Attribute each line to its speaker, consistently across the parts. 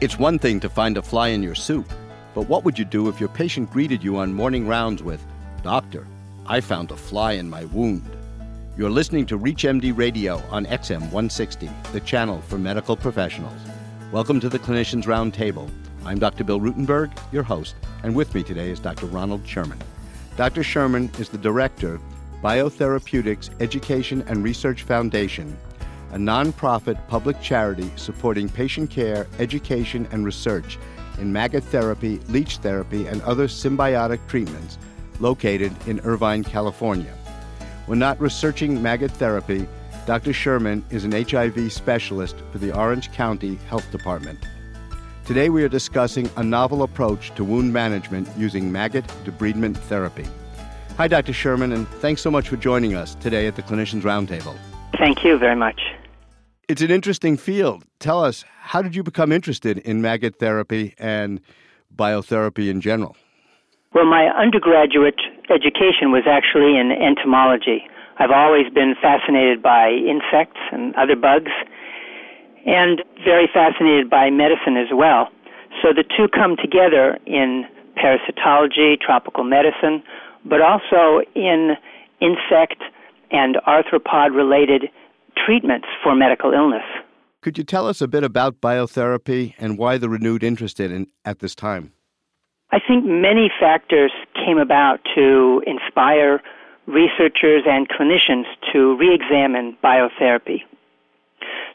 Speaker 1: It's one thing to find a fly in your soup, but what would you do if your patient greeted you on morning rounds with, Doctor, I found a fly in my wound? You're listening to ReachMD Radio on XM 160, the channel for medical professionals. Welcome to the Clinicians Roundtable. I'm Dr. Bill Rutenberg, your host, and with me today is Dr. Ronald Sherman. Dr. Sherman is the director, Biotherapeutics Education and Research Foundation, a nonprofit public charity supporting patient care, education, and research in maggot therapy, leech therapy, and other symbiotic treatments located in Irvine, California. When not researching maggot therapy, Dr. Sherman is an HIV specialist for the Orange County Health Department. Today we are discussing a novel approach to wound management using maggot debridement therapy. Hi, Dr. Sherman, and thanks so much for joining us today at the Clinicians Roundtable.
Speaker 2: Thank you very much.
Speaker 1: It's an interesting field. Tell us, how did you become interested in maggot therapy and biotherapy in general?
Speaker 2: Well, my undergraduate education was actually in entomology. I've always been fascinated by insects and other bugs, and very fascinated by medicine as well. So the two come together in parasitology, tropical medicine, but also in insect and arthropod related treatments for medical illness.
Speaker 1: Could you tell us a bit about biotherapy and why the renewed interest in it at this time?
Speaker 2: I think many factors came about to inspire researchers and clinicians to re examine biotherapy.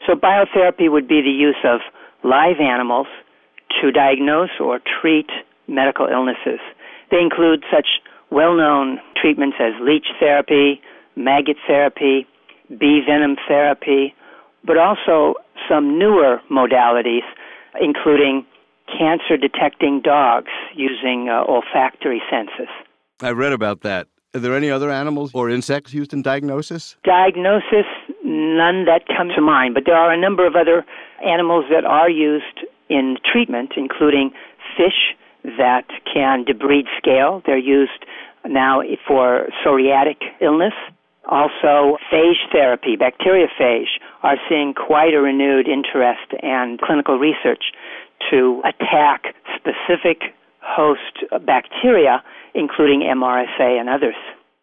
Speaker 2: So, biotherapy would be the use of live animals to diagnose or treat medical illnesses. They include such well known treatments as leech therapy, maggot therapy, bee venom therapy, but also some newer modalities, including cancer detecting dogs using uh, olfactory senses.
Speaker 1: I read about that. Are there any other animals or insects used in diagnosis?
Speaker 2: Diagnosis, none that come to mind, but there are a number of other animals that are used in treatment, including fish that can debride scale. They're used now for psoriatic illness. Also, phage therapy, bacteriophage, are seeing quite a renewed interest and clinical research to attack specific host bacteria, including MRSA and others.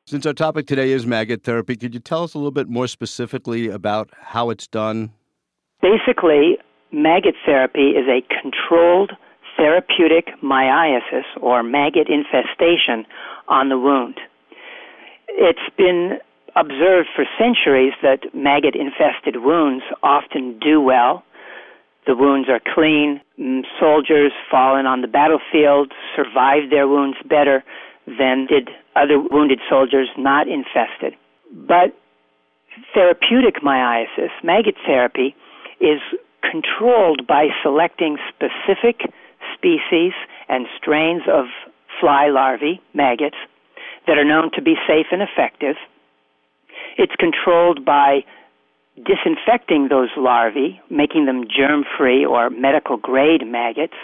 Speaker 1: Since our topic today is maggot therapy, could you tell us a little bit more specifically about how it's done?
Speaker 2: Basically, maggot therapy is a controlled therapeutic myiasis or maggot infestation on the wound. It's been observed for centuries that maggot infested wounds often do well the wounds are clean. Mm, soldiers fallen on the battlefield survived their wounds better than did other wounded soldiers not infested. But therapeutic myiasis, maggot therapy, is controlled by selecting specific species and strains of fly larvae, maggots, that are known to be safe and effective. It's controlled by disinfecting those larvae, making them germ free or medical grade maggots.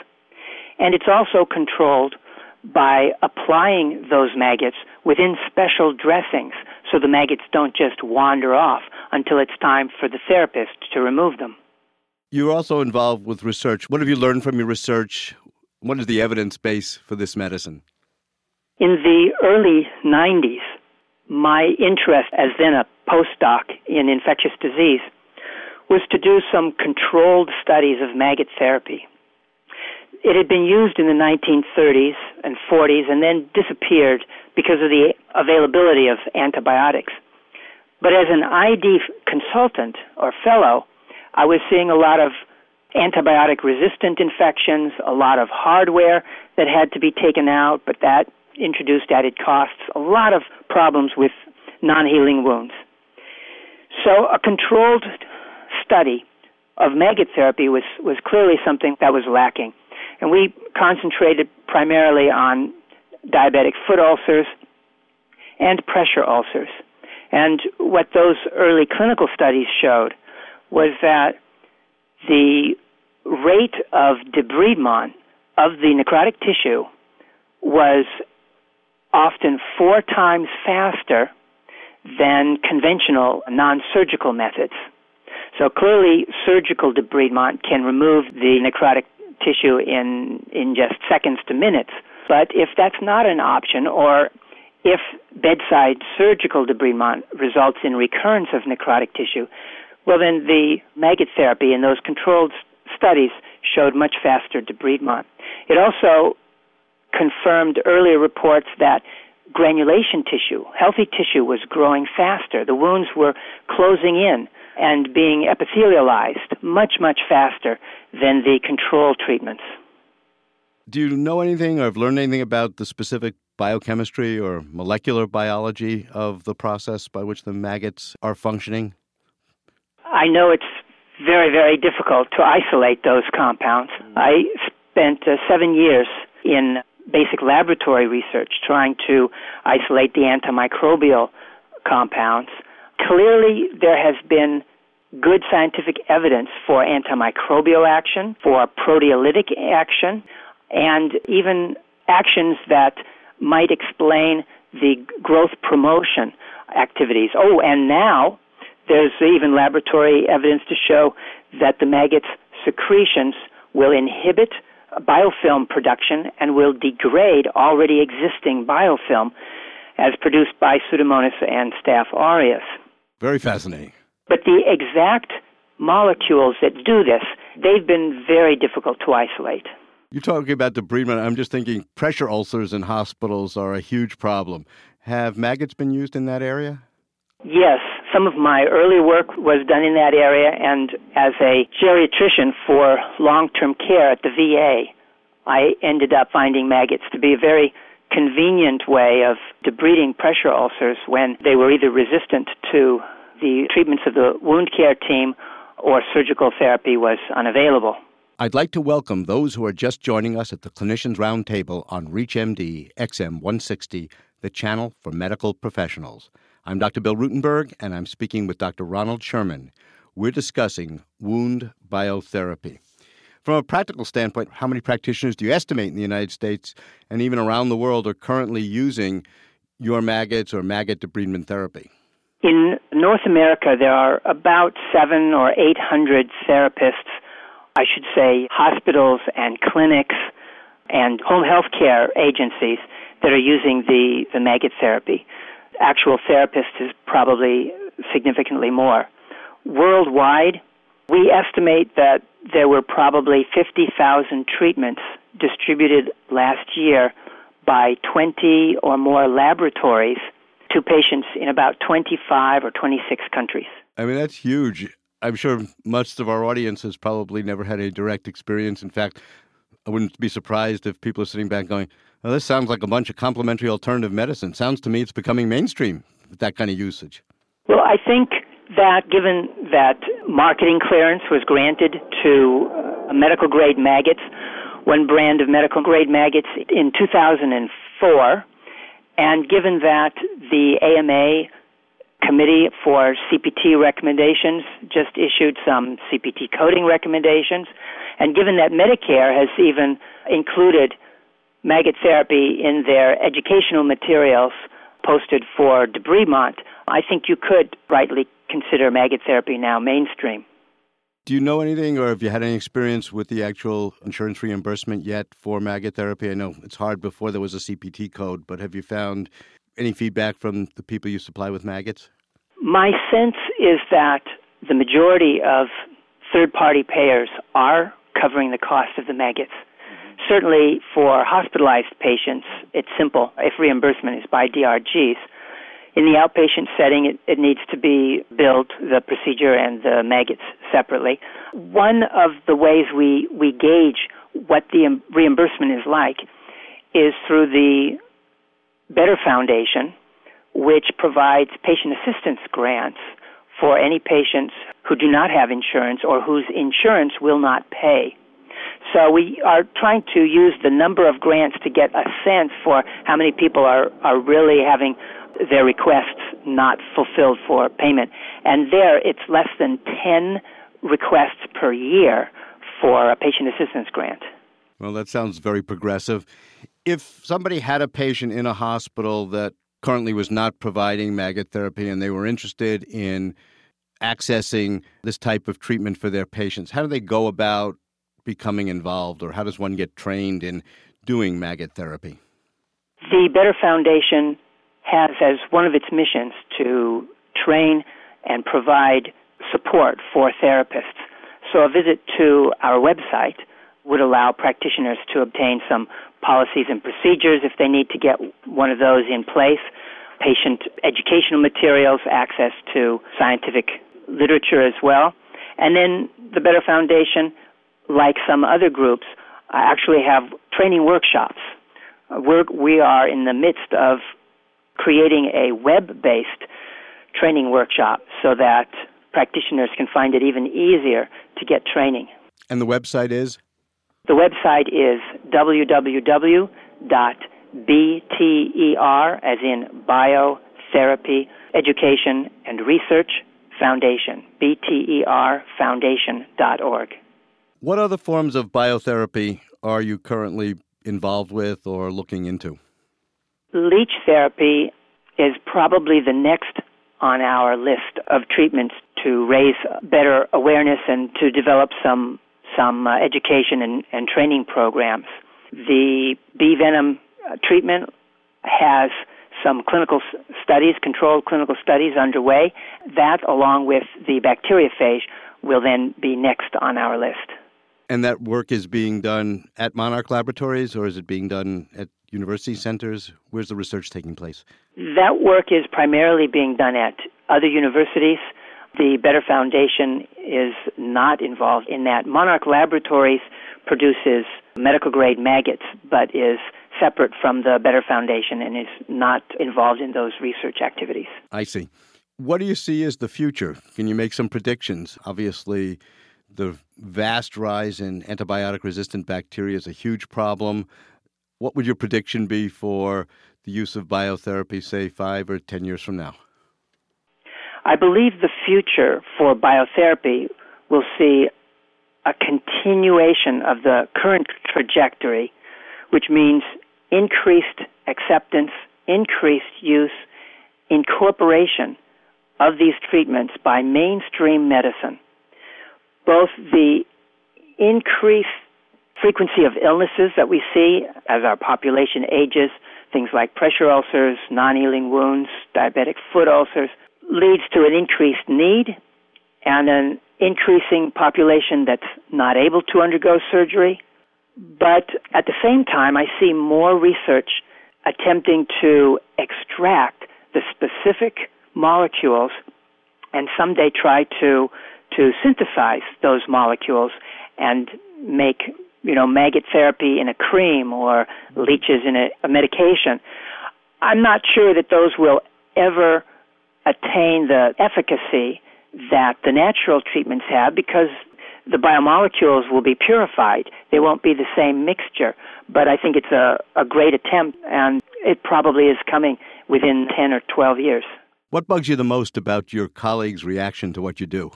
Speaker 2: And it's also controlled by applying those maggots within special dressings so the maggots don't just wander off until it's time for the therapist to remove them.
Speaker 1: You're also involved with research. What have you learned from your research? What is the evidence base for this medicine?
Speaker 2: In the early 90s, my interest as then a postdoc in infectious disease was to do some controlled studies of maggot therapy. It had been used in the 1930s and 40s and then disappeared because of the availability of antibiotics. But as an ID consultant or fellow, I was seeing a lot of antibiotic resistant infections, a lot of hardware that had to be taken out, but that introduced added costs, a lot of problems with non healing wounds. So a controlled study of maggot therapy was, was clearly something that was lacking. And we concentrated primarily on diabetic foot ulcers and pressure ulcers. And what those early clinical studies showed was that the rate of debridement of the necrotic tissue was often four times faster than conventional non surgical methods. So clearly, surgical debridement can remove the necrotic tissue in, in just seconds to minutes. But if that's not an option, or if bedside surgical debridement results in recurrence of necrotic tissue, well, then the maggot therapy in those controlled studies showed much faster debridement. It also confirmed earlier reports that granulation tissue, healthy tissue, was growing faster. The wounds were closing in and being epithelialized much, much faster than the control treatments.
Speaker 1: Do you know anything or have learned anything about the specific biochemistry or molecular biology of the process by which the maggots are functioning?
Speaker 2: I know it's very, very difficult to isolate those compounds. I spent uh, seven years in basic laboratory research trying to isolate the antimicrobial compounds. Clearly, there has been good scientific evidence for antimicrobial action, for proteolytic action, and even actions that might explain the growth promotion activities. Oh, and now there's even laboratory evidence to show that the maggot's secretions will inhibit biofilm production and will degrade already existing biofilm as produced by Pseudomonas and Staph aureus.
Speaker 1: Very fascinating.
Speaker 2: But the exact molecules that do this, they've been very difficult to isolate.
Speaker 1: You're talking about debridement. I'm just thinking pressure ulcers in hospitals are a huge problem. Have maggots been used in that area?
Speaker 2: Yes, some of my early work was done in that area, and as a geriatrician for long term care at the VA, I ended up finding maggots to be a very convenient way of debriding pressure ulcers when they were either resistant to the treatments of the wound care team or surgical therapy was unavailable.
Speaker 1: I'd like to welcome those who are just joining us at the Clinicians Roundtable on ReachMD XM 160, the channel for medical professionals. I'm Dr. Bill Rutenberg, and I'm speaking with Dr. Ronald Sherman. We're discussing wound biotherapy. From a practical standpoint, how many practitioners do you estimate in the United States and even around the world are currently using your maggots or maggot debridement therapy?
Speaker 2: In North America, there are about seven or eight hundred therapists, I should say, hospitals and clinics and home health care agencies that are using the, the maggot therapy actual therapists is probably significantly more. Worldwide, we estimate that there were probably 50,000 treatments distributed last year by 20 or more laboratories to patients in about 25 or 26 countries.
Speaker 1: I mean, that's huge. I'm sure most of our audience has probably never had a direct experience. In fact, I wouldn't be surprised if people are sitting back going, well, this sounds like a bunch of complementary alternative medicine. Sounds to me it's becoming mainstream with that kind of usage.
Speaker 2: Well, I think that given that marketing clearance was granted to uh, medical grade maggots, one brand of medical grade maggots in 2004, and given that the AMA Committee for CPT recommendations just issued some CPT coding recommendations, and given that Medicare has even included maggot therapy in their educational materials posted for debridement, I think you could rightly consider maggot therapy now mainstream.
Speaker 1: Do you know anything, or have you had any experience with the actual insurance reimbursement yet for maggot therapy? I know it's hard before there was a CPT code, but have you found any feedback from the people you supply with maggots?
Speaker 2: My sense is that the majority of third party payers are covering the cost of the maggots. Certainly for hospitalized patients, it's simple if reimbursement is by DRGs. In the outpatient setting, it, it needs to be billed, the procedure and the maggots separately. One of the ways we, we gauge what the reimbursement is like is through the BTER Foundation, which provides patient assistance grants for any patients who do not have insurance or whose insurance will not pay. So we are trying to use the number of grants to get a sense for how many people are, are really having their requests not fulfilled for payment. And there it's less than 10 requests per year for a patient assistance grant.
Speaker 1: Well, that sounds very progressive. If somebody had a patient in a hospital that currently was not providing maggot therapy and they were interested in accessing this type of treatment for their patients, how do they go about becoming involved, or how does one get trained in doing maggot therapy?
Speaker 2: The BTER Foundation has as one of its missions to train and provide support for therapists. So a visit to our website would allow practitioners to obtain some policies and procedures if they need to get one of those in place, patient educational materials, access to scientific literature as well. And then the BTER Foundation, like some other groups, actually have training workshops. We're, we are in the midst of creating a web based training workshop so that practitioners can find it even easier to get training.
Speaker 1: And the website is?
Speaker 2: The website is www.bter, as in Biotherapy Education and Research Foundation, bterfoundation.org.
Speaker 1: What other forms of biotherapy are you currently involved with or looking into?
Speaker 2: Leech therapy is probably the next on our list of treatments to raise better awareness and to develop some some uh, education and, and training programs. The bee venom uh, treatment has some clinical studies, controlled clinical studies underway. That, along with the bacteriophage, will then be next on our list.
Speaker 1: And that work is being done at Monarch Laboratories, or is it being done at university centers? Where's the research taking place?
Speaker 2: That work is primarily being done at other universities. The BTER Foundation is not involved in that. Monarch Laboratories produces medical grade maggots, but is separate from the BTER Foundation and is not involved in those research activities.
Speaker 1: I see. What do you see as the future? Can you make some predictions? Obviously, the vast rise in antibiotic resistant bacteria is a huge problem. What would your prediction be for the use of biotherapy, say, five or ten years from now?
Speaker 2: I believe the future for biotherapy will see a continuation of the current trajectory, which means increased acceptance, increased use, incorporation of these treatments by mainstream medicine. Both the increased frequency of illnesses that we see as our population ages, things like pressure ulcers, non healing wounds, diabetic foot ulcers, leads to an increased need and an increasing population that's not able to undergo surgery. But at the same time, I see more research attempting to extract the specific molecules and someday try to to synthesize those molecules and make you know maggot therapy in a cream or mm-hmm. leeches in a, a medication. I'm not sure that those will ever attain the efficacy that the natural treatments have because the biomolecules will be purified. They won't be the same mixture. But I think it's a, a great attempt, and it probably is coming within 10 or 12 years.
Speaker 1: What bugs you the most about your colleagues' reaction to what you do?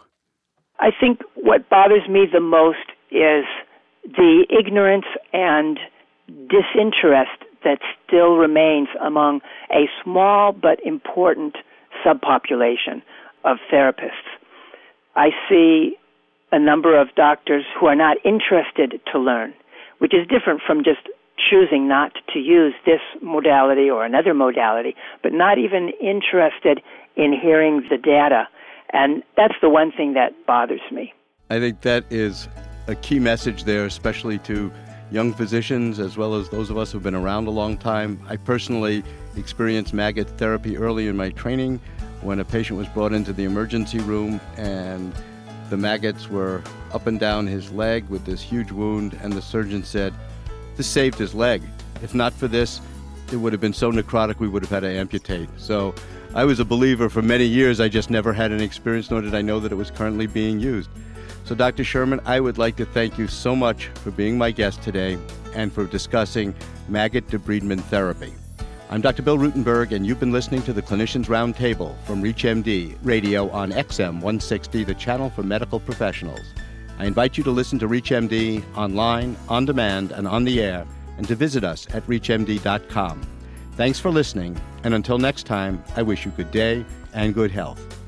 Speaker 2: I think what bothers me the most is the ignorance and disinterest that still remains among a small but important subpopulation of therapists. I see a number of doctors who are not interested to learn, which is different from just choosing not to use this modality or another modality, but not even interested in hearing the data. And that's the one thing that bothers me.
Speaker 1: I think that is a key message there, especially to young physicians as well as those of us who've been around a long time. I personally experienced maggot therapy early in my training when a patient was brought into the emergency room and the maggots were up and down his leg with this huge wound, and the surgeon said, This saved his leg. If not for this, it would have been so necrotic we would have had to amputate. So I was a believer for many years. I just never had any experience, nor did I know that it was currently being used. So, Dr. Sherman, I would like to thank you so much for being my guest today and for discussing maggot debridement therapy. I'm Dr. Bill Rutenberg, and you've been listening to the Clinicians Roundtable from ReachMD Radio on XM 160, the channel for medical professionals. I invite you to listen to ReachMD online, on demand, and on the air, and to visit us at ReachMD.com. Thanks for listening, and until next time, I wish you good day and good health.